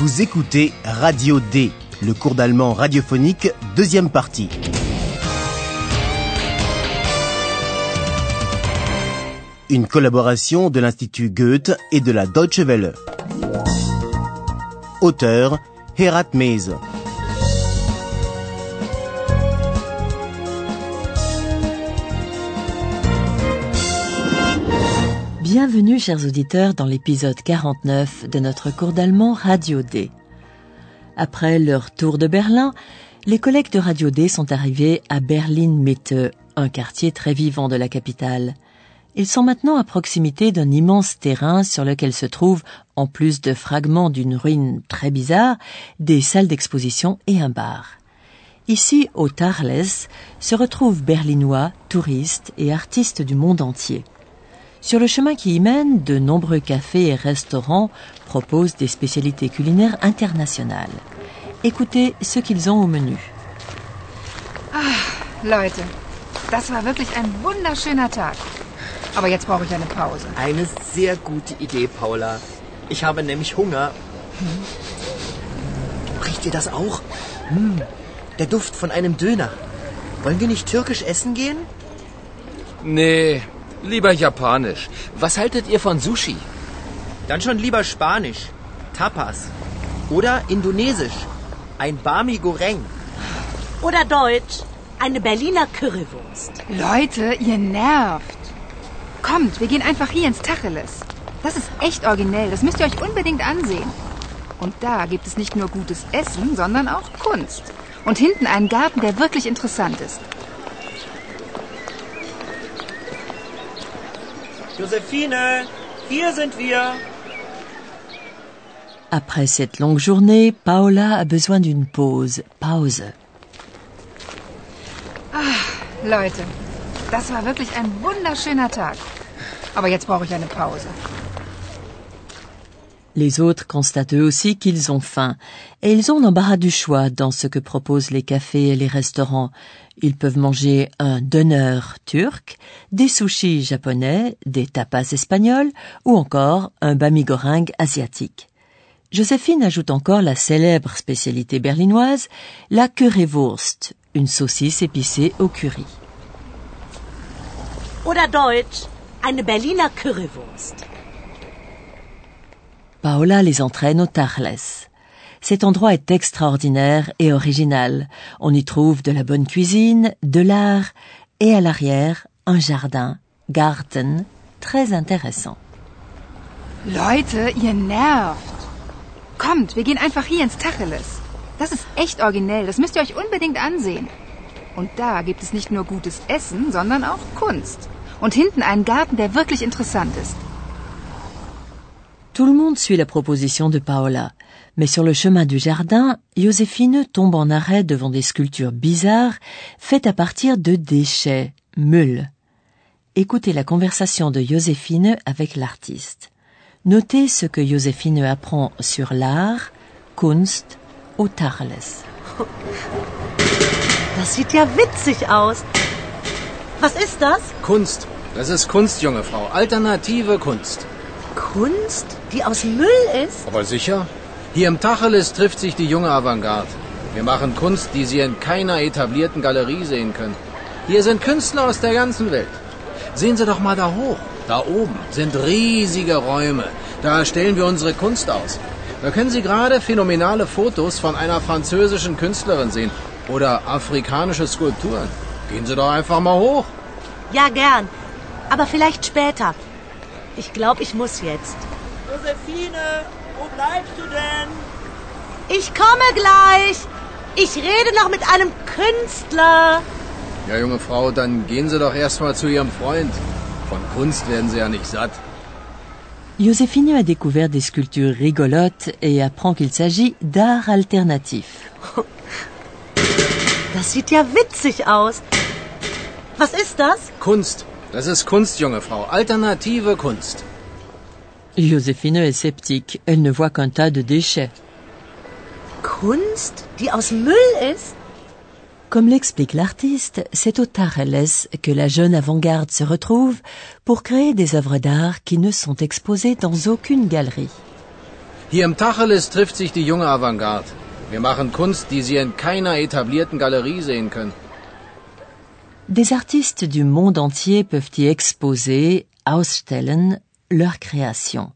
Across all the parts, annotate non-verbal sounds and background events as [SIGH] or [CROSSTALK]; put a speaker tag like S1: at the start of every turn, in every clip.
S1: Vous écoutez Radio D, le cours d'allemand radiophonique, deuxième partie. Une collaboration de l'Institut Goethe et de la Deutsche Welle. Auteur Herat Mese.
S2: Bienvenue, chers auditeurs, dans l'épisode 49 de notre cours d'allemand Radio D. Après leur tour de Berlin, les collègues de Radio D sont arrivés à Berlin-Mitte, un quartier très vivant de la capitale. Ils sont maintenant à proximité d'un immense terrain sur lequel se trouvent, en plus de fragments d'une ruine très bizarre, des salles d'exposition et un bar. Ici, au Tarles, se retrouvent berlinois, touristes et artistes du monde entier. Sur le chemin qui y mène, de nombreux cafés et restaurants proposent des spécialités culinaires internationales. Écoutez ce qu'ils ont au menu.
S3: Ah, Leute, das war wirklich ein wunderschöner Tag. Aber jetzt brauche ich eine Pause.
S4: Eine sehr gute Idee, Paula. Ich habe nämlich Hunger. Riecht ihr das auch? Hm, der Duft von einem Döner. Wollen wir nicht türkisch essen gehen?
S5: Nee, lieber japanisch. Was haltet ihr von Sushi?
S4: Dann schon lieber Spanisch. Tapas. Oder Indonesisch. Ein Bami Goreng.
S6: Oder Deutsch, eine Berliner Currywurst.
S3: Leute, ihr nervt. Kommt, wir gehen einfach hier ins Tacheles. Das ist echt originell, das müsst ihr euch unbedingt ansehen. Und da gibt es nicht nur gutes Essen, sondern auch Kunst. Und hinten einen Garten, der wirklich interessant ist.
S4: Josephine, hier sind wir.
S2: Après cette longue journée, Paola a besoin d'une pause. Pause.
S3: Leute, das war wirklich ein wunderschöner Tag. Aber jetzt brauche ich eine Pause.
S2: Les autres constatent eux aussi qu'ils ont faim, et ils ont l'embarras du choix dans ce que proposent les cafés et les restaurants. Ils peuvent manger un doner turc, des sushis japonais, des tapas espagnols, ou encore un bami goreng asiatique. Joséphine ajoute encore la célèbre spécialité berlinoise, la currywurst, une saucisse épicée au curry.
S6: Oder Deutsch, eine Berliner Currywurst.
S2: Paola les entraîne au Tarles. Cet endroit est extraordinaire et original. On y trouve de la bonne cuisine, de l'art et à l'arrière, un jardin, Garten, très intéressant.
S3: Leute, ihr nervt. Kommt, wir gehen einfach hier ins Tacheles. Das ist echt originell, das müsst ihr euch unbedingt ansehen. Und da gibt es nicht nur gutes Essen, sondern auch Kunst. Und hinten einen Garten, der wirklich interessant ist.
S2: Tout le monde suit la proposition de Paola, mais sur le chemin du jardin, Joséphine tombe en arrêt devant des sculptures bizarres faites à partir de déchets, meules. Écoutez la conversation de Joséphine avec l'artiste. Notez ce que Joséphine apprend sur l'art, Kunst, au Tarles. [LAUGHS]
S6: Das sieht ja witzig aus. Was ist das?
S5: Kunst. Das ist Kunst, junge Frau. Alternative Kunst.
S6: Kunst, die aus Müll ist?
S5: Aber sicher? Hier im Tacheles trifft sich die junge Avantgarde. Wir machen Kunst, die Sie in keiner etablierten Galerie sehen können. Hier sind Künstler aus der ganzen Welt. Sehen Sie doch mal da hoch. Da oben sind riesige Räume. Da stellen wir unsere Kunst aus. Da können Sie gerade phänomenale Fotos von einer französischen Künstlerin sehen. Oder afrikanische Skulpturen. Gehen Sie doch einfach mal hoch.
S6: Ja, gern. Aber vielleicht später. Ich glaube, ich muss jetzt.
S4: Josephine, wo bleibst du denn?
S6: Ich komme gleich. Ich rede noch mit einem Künstler.
S5: Ja, junge Frau, dann gehen Sie doch erstmal zu Ihrem Freund. Von Kunst werden Sie ja nicht satt.
S2: Joséphine a découvert des sculptures rigolotes et apprend qu'il s'agit d'art alternatif. [LAUGHS]
S6: Das sieht ja witzig aus. Was ist das?
S5: Kunst. Das ist Kunst, junge Frau. Alternative Kunst.
S2: Joséphine est sceptique. Elle ne voit qu'un tas de déchets.
S6: Kunst, die aus Müll ist?
S2: Comme l'explique l'artiste, c'est au Tareles que la jeune avant-garde se retrouve pour créer des œuvres d'art qui ne sont exposées dans aucune galerie.
S5: Hier im Tacheles trifft sich die junge Avantgarde. Wir machen Kunst, die Sie in keiner etablierten Galerie sehen können.
S2: Des artistes du monde entier peuvent y exposer, ausstellen, leurs créations.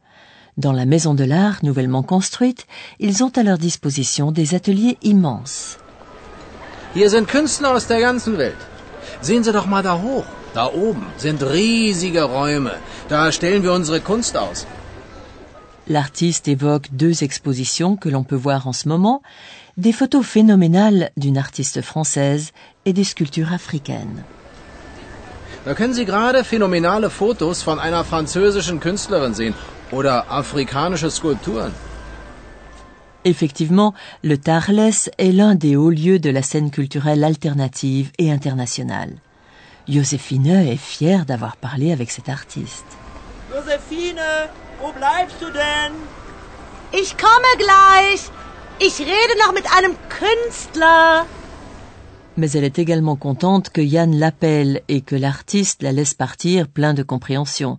S2: Dans la maison de l'art nouvellement construite, ils ont à leur disposition des ateliers immenses.
S5: Hier sind Künstler aus der ganzen Welt. Sehen Sie doch mal da hoch. Da oben sind riesige Räume. Da stellen wir unsere Kunst aus.
S2: L'artiste évoque deux expositions que l'on peut voir en ce moment, des photos phénoménales d'une artiste française et des sculptures africaines.
S5: Da können Sie gerade phänomenale Fotos von einer französischen Künstlerin sehen oder afrikanische Skulpturen.
S2: Effectivement, le Tarles est l'un des hauts lieux de la scène culturelle alternative et internationale. Joséphine est fière d'avoir parlé avec cet artiste.
S7: Josephine, wo bleibst du denn?
S6: Ich komme gleich. Ich rede noch mit einem Künstler.
S2: Mais elle est également contente que Yann l'appelle et que l'artiste la laisse partir plein de compréhension.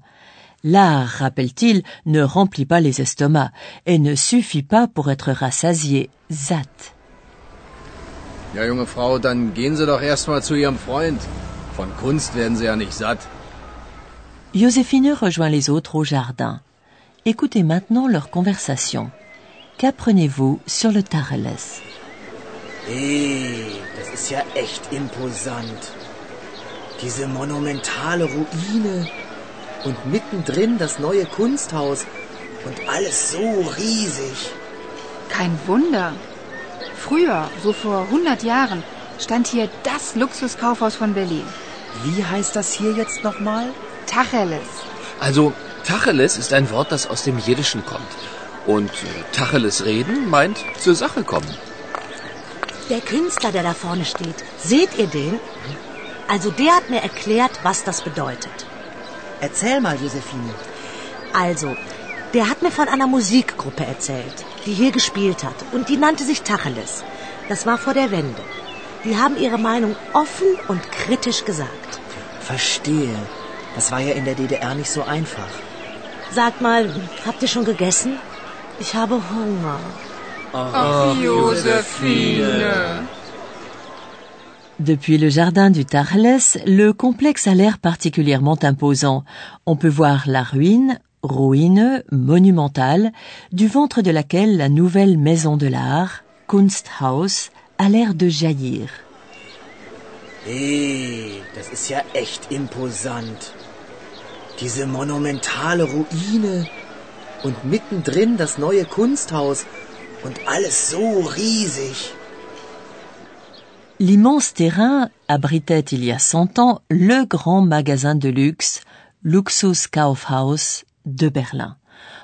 S2: L'art, rappelle-t-il, ne remplit pas les estomacs et ne suffit pas pour être rassasié, satt.
S5: Ja, junge Frau, dann gehen Sie doch erstmal zu Ihrem Freund. Von Kunst werden Sie ja nicht satt.
S2: Joséphine rejoint les autres au jardin. Écoutez maintenant leur conversation. Qu'apprenez-vous sur le Tacheles
S7: Hey, das ist ja echt imposant. Diese monumentale Ruine und mittendrin das neue Kunsthaus und alles so riesig.
S3: Kein Wunder. Früher, so vor 100 Jahren, stand hier das Luxuskaufhaus von Berlin.
S7: Wie heißt das hier jetzt nochmal?
S3: Tacheles.
S8: Also, Tacheles ist ein Wort, das aus dem Jiddischen kommt. Und Tacheles reden meint zur Sache kommen.
S6: Der Künstler, der da vorne steht, seht ihr den? Also der hat mir erklärt, was das bedeutet.
S7: Erzähl mal, Josephine.
S6: Also, der hat mir von einer Musikgruppe erzählt, die hier gespielt hat und die nannte sich Tacheles. Das war vor der Wende. Die haben ihre Meinung offen und kritisch gesagt.
S7: Verstehe. Das war ja in der DDR nicht so einfach.
S6: Sagt mal, habt ihr schon gegessen? Ich habe Hunger.
S3: Ach, Josephine.
S2: Depuis le jardin du Tarles, le complexe a l'air particulièrement imposant. On peut voir la ruine, ruine, monumentale, du ventre de laquelle la nouvelle maison de l'art, Kunsthaus, a l'air de jaillir.
S7: Hey, das ist ja echt imposant. Diese monumentale Ruine und mittendrin das neue Kunsthaus und alles so riesig.
S2: L'immense terrain abritait il y a cent ans le grand magasin de luxe Luxus Kaufhaus de Berlin.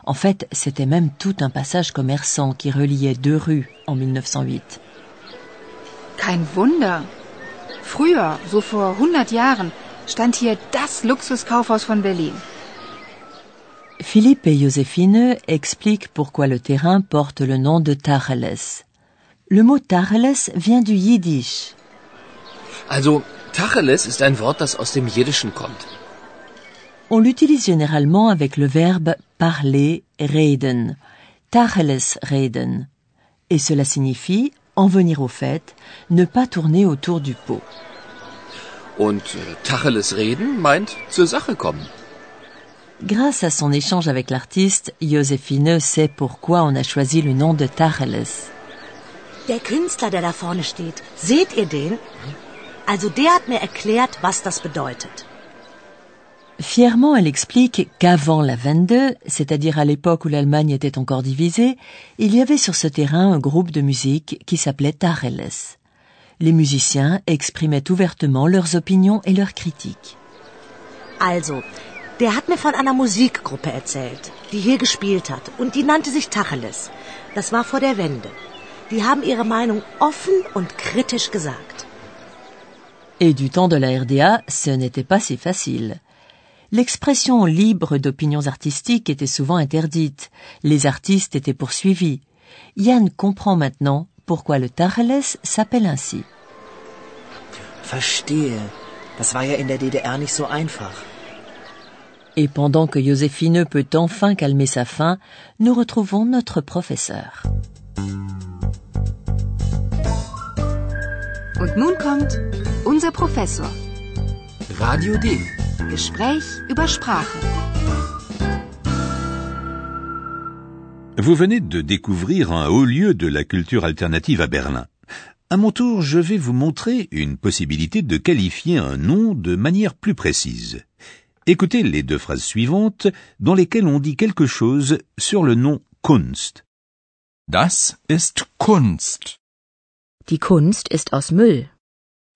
S2: En fait, c'était même tout un passage commerçant qui reliait deux rues en 1908.
S3: Kein Wunder. Früher, so vor 100 Jahren, stand hier das Luxuskaufhaus von Berlin.
S2: Philippe et Joséphine expliquent pourquoi le terrain porte le nom de Tacheles. Le mot Tacheles vient du Yiddish.
S8: Also, Tacheles ist ein Wort, das aus dem Jiddischen kommt.
S2: On l'utilise généralement avec le verbe parler, reden, Tacheles reden. Et cela signifie en venir au fait, ne pas tourner autour du pot.
S8: Und äh, Tacheles reden meint zur Sache kommen.
S2: Grâce à son échange avec l'artiste, Joséphine sait pourquoi on a choisi le nom de Tacheles.
S6: Der Künstler, der da vorne steht, seht ihr den? Also der hat mir erklärt, was das bedeutet.
S2: Fièrement, elle explique qu'avant la 22, c'est-à-dire à, l'époque où l'Allemagne était encore divisée, il y avait sur ce terrain un groupe de musique qui s'appelait Tacheles. Les musiciens exprimaient ouvertement leurs opinions et leurs critiques.
S6: Also, der hat mir von einer Musikgruppe erzählt, die hier gespielt hat und die nannte sich Tacheles. Das war vor der Wende. Die haben ihre Meinung offen und kritisch gesagt.
S2: Et du temps de la RDA, ce n'était pas si facile. L'expression libre d'opinions artistiques était souvent interdite. Les artistes étaient poursuivis. Yann comprend maintenant pourquoi le Tacheles s'appelle ainsi.
S7: Verstehe. Das war ja in der DDR nicht so einfach.
S2: Et pendant que Joséphine peut enfin calmer sa faim, nous retrouvons notre professeur.
S3: Und nun kommt unser Professor.
S8: Radio D.
S3: Gespräch über Sprache.
S9: Vous venez de découvrir un haut lieu de la culture alternative à Berlin. À mon tour, je vais vous montrer une possibilité de qualifier un nom de manière plus précise. Écoutez les deux phrases suivantes dans lesquelles on dit quelque chose sur le nom Kunst.
S10: Das ist Kunst.
S11: Die Kunst ist aus Müll.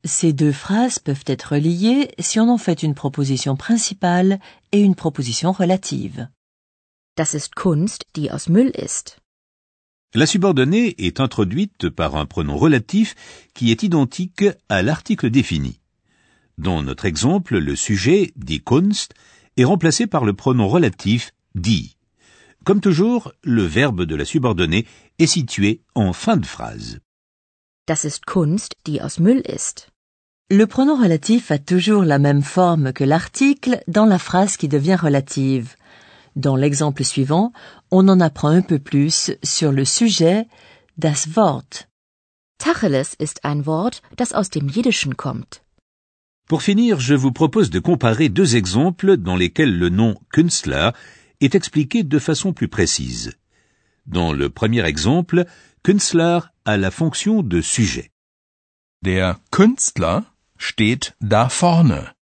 S2: Ces deux phrases peuvent être liées si on en fait une proposition principale et une proposition relative.
S11: Das ist Kunst, die aus Müll ist.
S9: La subordonnée est introduite par un pronom relatif qui est identique à l'article défini. Dans notre exemple, le sujet, die Kunst, est remplacé par le pronom relatif die. Comme toujours, le verbe de la subordonnée est situé en fin de phrase.
S11: Das ist Kunst, die aus Müll ist.
S2: Le pronom relatif a toujours la même forme que l'article dans la phrase qui devient relative. Dans l'exemple suivant, on en apprend un peu plus sur le sujet das Wort.
S11: Tacheles ist ein Wort, das aus dem Jiddischen kommt.
S9: Pour finir, je vous propose de comparer deux exemples dans lesquels le nom Künstler est expliqué de façon plus précise. Dans le premier exemple, Künstler a la fonction de sujet.
S10: Der Künstler steht da vorne.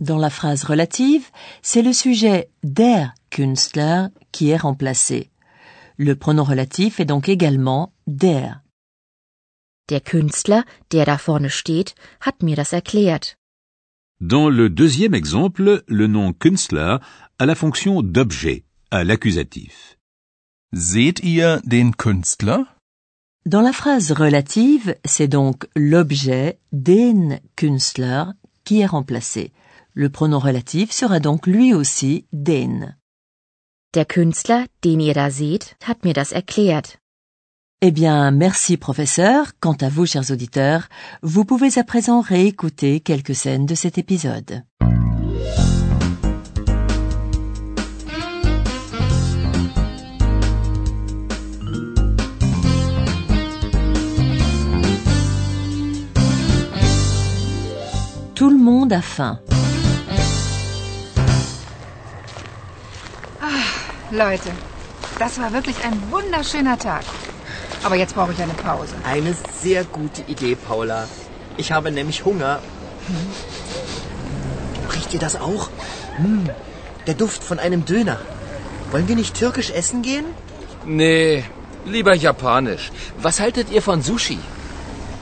S2: Dans la phrase relative, c'est le sujet der Künstler qui est remplacé. Le pronom relatif est donc également der.
S11: Der Künstler, der da vorne steht, hat mir das erklärt.
S9: Dans le deuxième exemple, le nom Künstler a la fonction d'objet, à l'accusatif.
S10: Seht ihr den Künstler?
S2: Dans la phrase relative, c'est donc l'objet den Künstler qui est remplacé. Le pronom relatif sera donc lui aussi den.
S11: Der Künstler, den ihr da seht, hat mir das erklärt.
S2: Eh bien, merci professeur. Quant à vous, chers auditeurs, vous pouvez à présent réécouter quelques scènes de cet épisode. Tout le monde a faim.
S3: Leute, das war wirklich ein wunderschöner Tag. Aber jetzt brauche ich eine Pause.
S7: Eine sehr gute Idee, Paula. Ich habe nämlich Hunger. Riecht ihr das auch? Hm, der Duft von einem Döner. Wollen wir nicht türkisch essen gehen?
S8: Nee, lieber japanisch. Was haltet ihr von Sushi?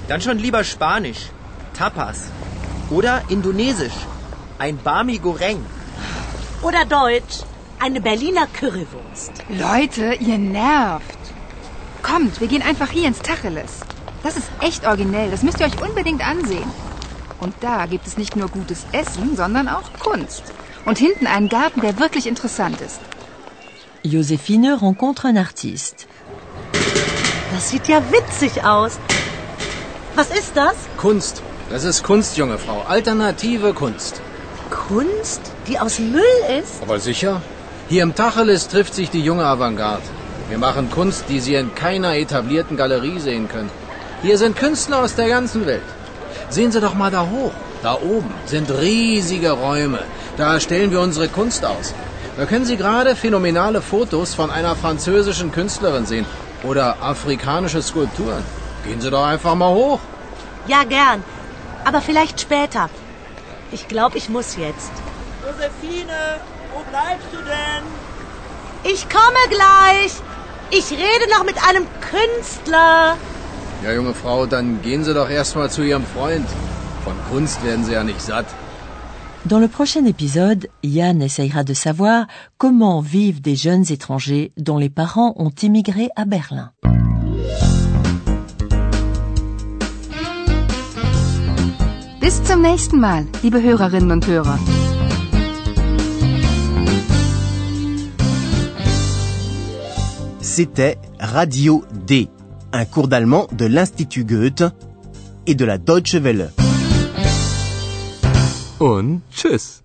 S4: Dann schon lieber Spanisch. Tapas. Oder Indonesisch. Ein Bami Goreng.
S6: Oder Deutsch. Eine Berliner Currywurst.
S3: Leute, ihr nervt. Kommt, wir gehen einfach hier ins Tacheles. Das ist echt originell, das müsst ihr euch unbedingt ansehen. Und da gibt es nicht nur gutes Essen, sondern auch Kunst. Und hinten einen Garten, der wirklich interessant ist.
S2: Joséphine rencontre un artiste.
S6: Das sieht ja witzig aus. Was ist das?
S5: Kunst. Das ist Kunst, junge Frau. Alternative Kunst.
S6: Kunst, die aus Müll ist?
S5: Aber sicher. Hier im Tacheles trifft sich die junge Avantgarde. Wir machen Kunst, die Sie in keiner etablierten Galerie sehen können. Hier sind Künstler aus der ganzen Welt. Sehen Sie doch mal da hoch. Da oben sind riesige Räume. Da stellen wir unsere Kunst aus. Da können Sie gerade phänomenale Fotos von einer französischen Künstlerin sehen oder afrikanische Skulpturen. Gehen Sie doch einfach mal hoch.
S6: Ja, gern. Aber vielleicht später. Ich glaube, ich muss jetzt.
S7: Josephine, wo bleibst du denn?
S6: Ich komme gleich. Ich rede noch mit einem Künstler.
S5: Ja, junge Frau, dann gehen Sie doch erstmal zu Ihrem Freund. Von Kunst werden Sie ja nicht satt.
S2: Dans le prochain épisode, Yann essayera de savoir comment vivent des jeunes étrangers dont les parents ont immigré à Berlin.
S3: Bis zum nächsten Mal, liebe Hörerinnen und Hörer.
S1: C'était Radio D, un cours d'allemand de l'Institut Goethe et de la Deutsche Welle.
S10: Und tschüss.